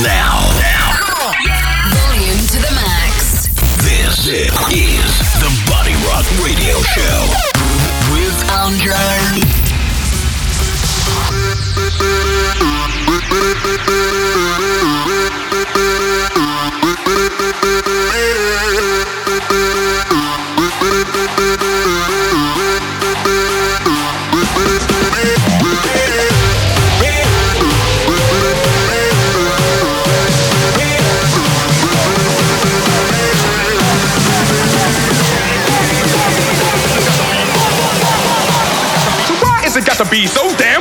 now. now. Volume to the max. This is the Body Rock Radio Show with Andre. be so damn.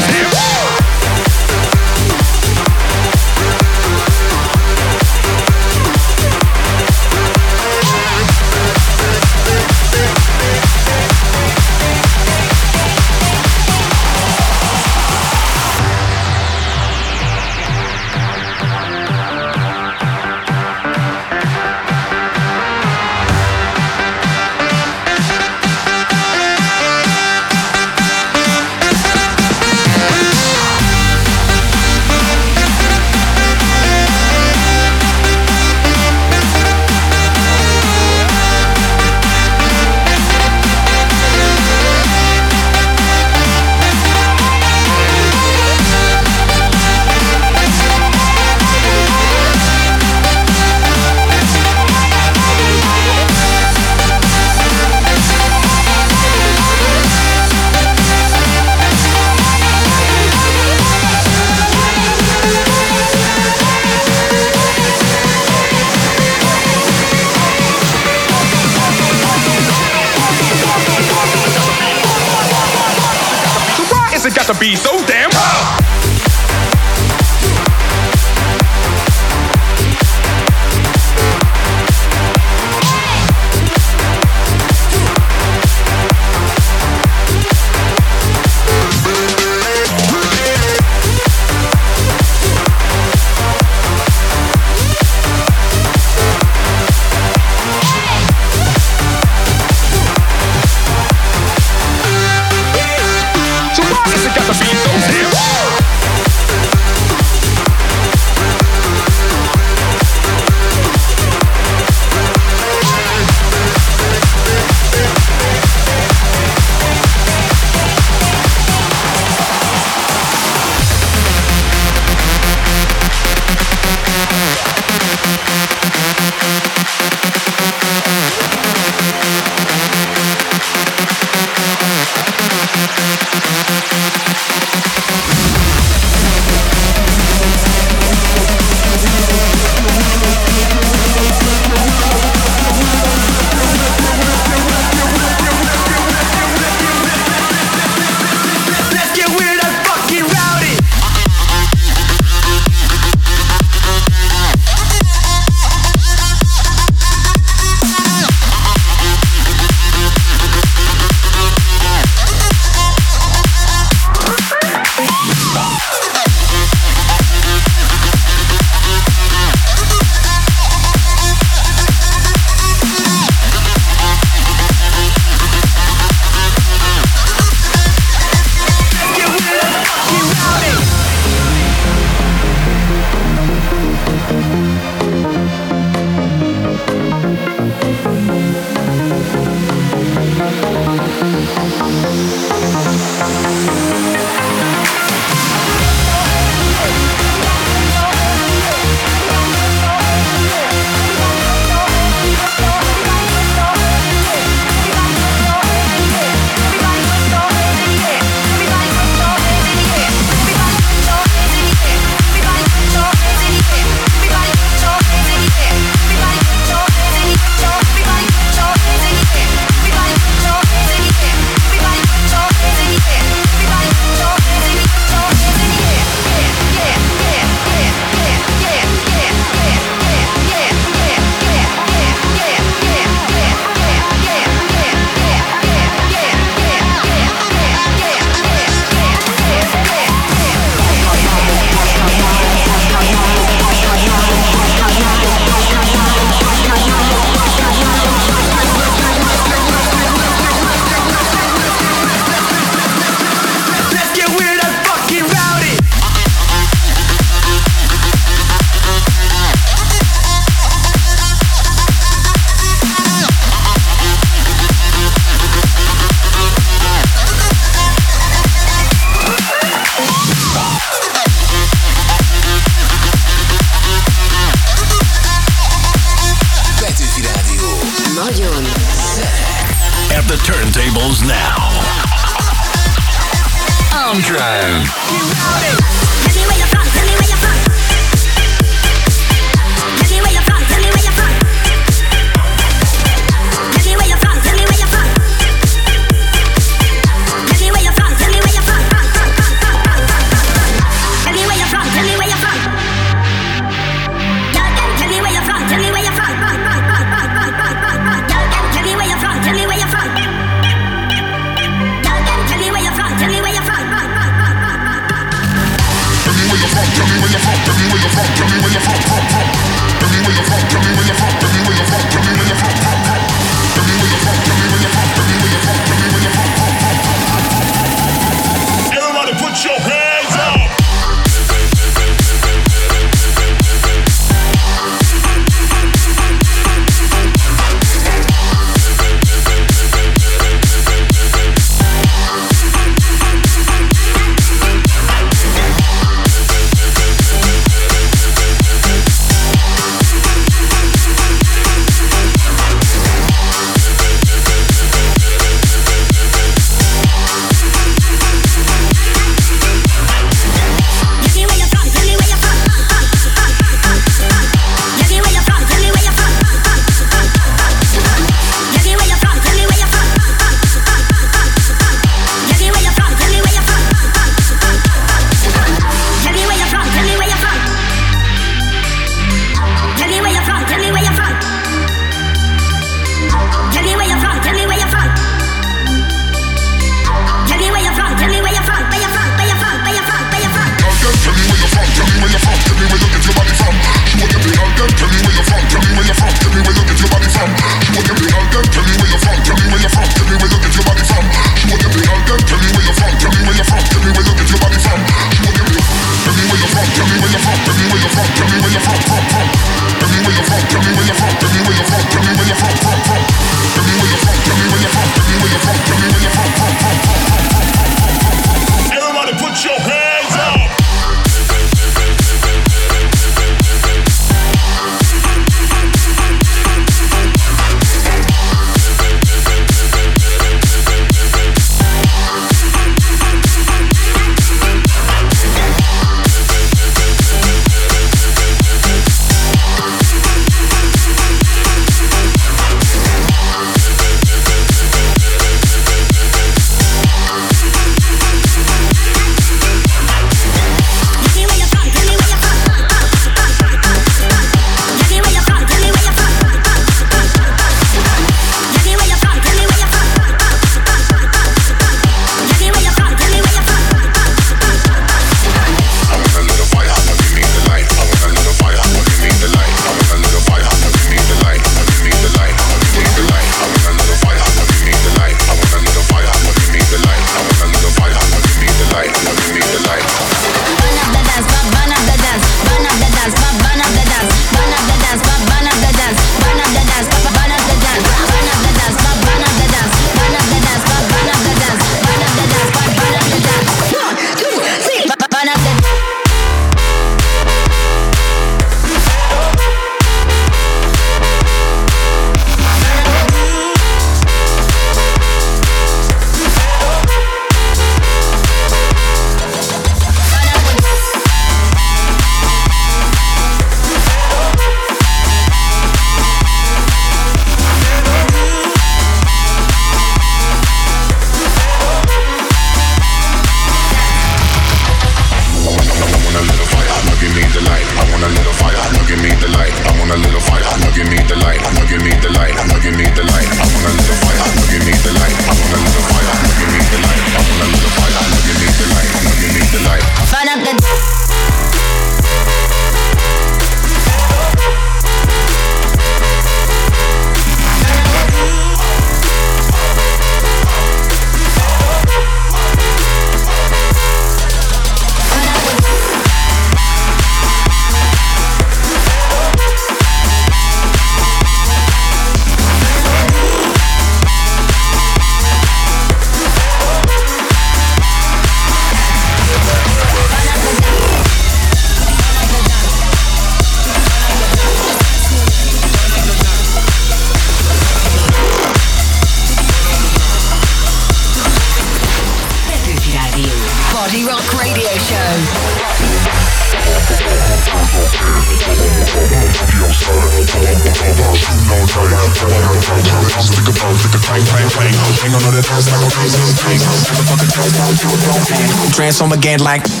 some again like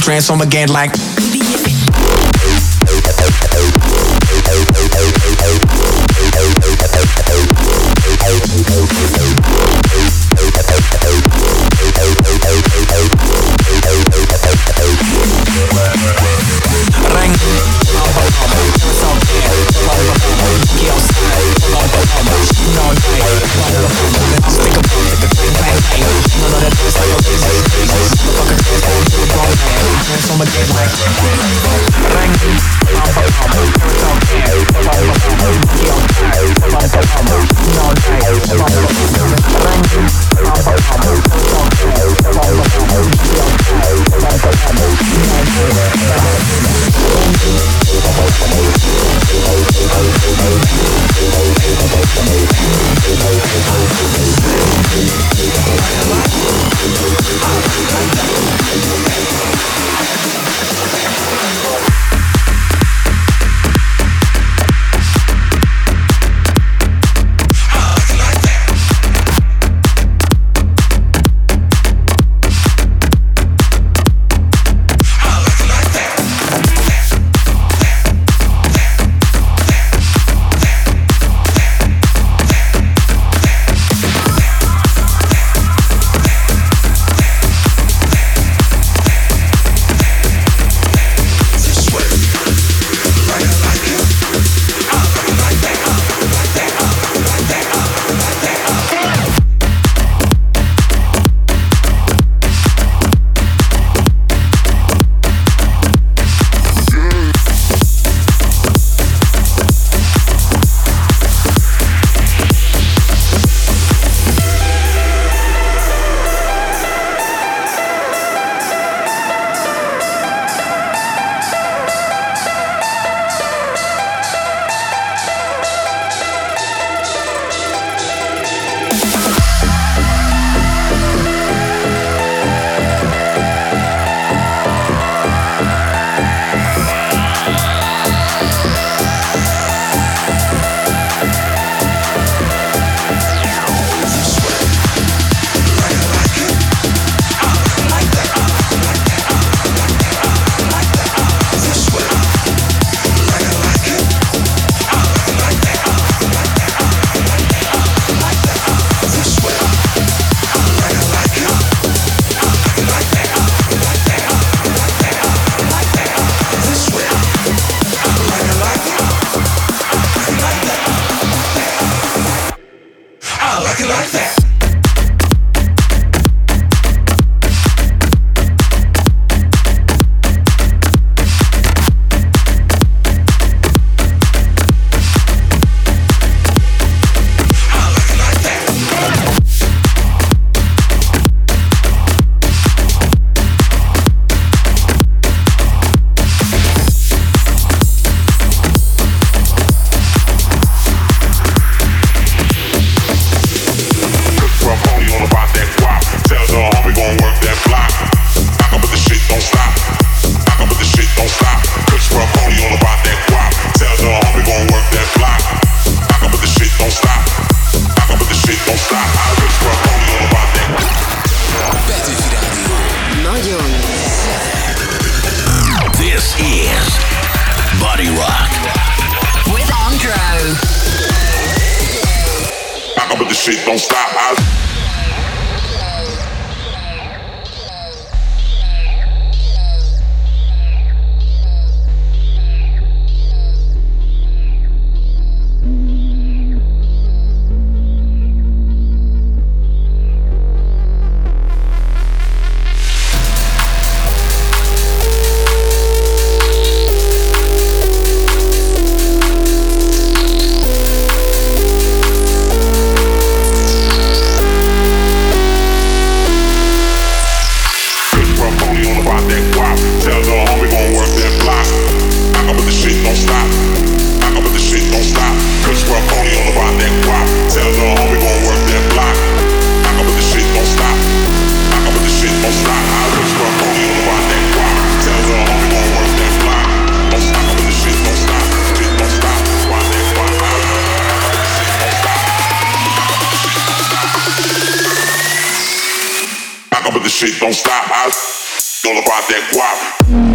Transform again like. Song now, break up the bass. Pick up